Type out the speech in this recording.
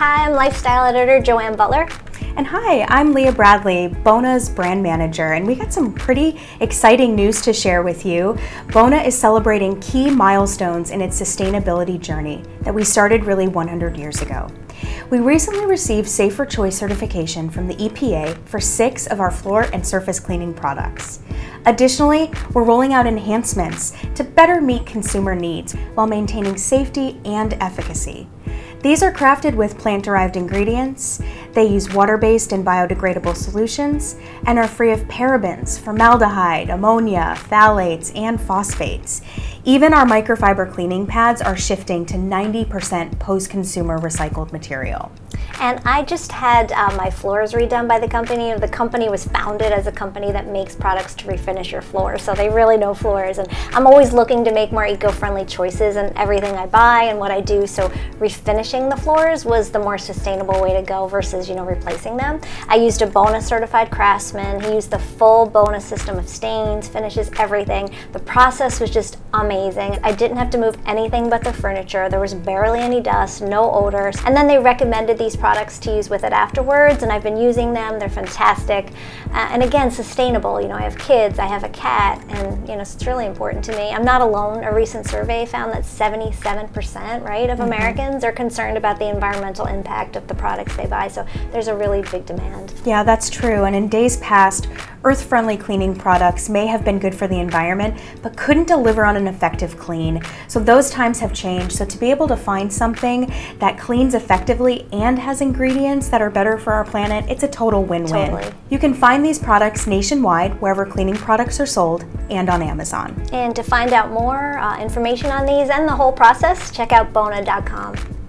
Hi, I'm lifestyle editor Joanne Butler. And hi, I'm Leah Bradley, Bona's brand manager, and we got some pretty exciting news to share with you. Bona is celebrating key milestones in its sustainability journey that we started really 100 years ago. We recently received Safer Choice certification from the EPA for six of our floor and surface cleaning products. Additionally, we're rolling out enhancements to better meet consumer needs while maintaining safety and efficacy. These are crafted with plant derived ingredients, they use water based and biodegradable solutions, and are free of parabens, formaldehyde, ammonia, phthalates, and phosphates. Even our microfiber cleaning pads are shifting to 90% post consumer recycled material. And I just had uh, my floors redone by the company. The company was founded as a company that makes products to refinish your floors, so they really know floors. And I'm always looking to make more eco-friendly choices in everything I buy and what I do. So refinishing the floors was the more sustainable way to go versus you know replacing them. I used a Bona certified craftsman. He used the full Bona system of stains, finishes, everything. The process was just amazing. I didn't have to move anything but the furniture. There was barely any dust, no odors. And then they recommended these products products to use with it afterwards, and I've been using them. They're fantastic, uh, and again, sustainable. You know, I have kids, I have a cat, and you know, it's really important to me. I'm not alone. A recent survey found that 77% right of mm-hmm. Americans are concerned about the environmental impact of the products they buy. So there's a really big demand. Yeah, that's true. And in days past, earth friendly cleaning products may have been good for the environment, but couldn't deliver on an effective clean. So those times have changed. So to be able to find something that cleans effectively and has ingredients that are better for our planet, it's a total win win. Totally. You can find these products nationwide wherever cleaning products are sold and on Amazon. And to find out more uh, information on these and the whole process, check out bona.com.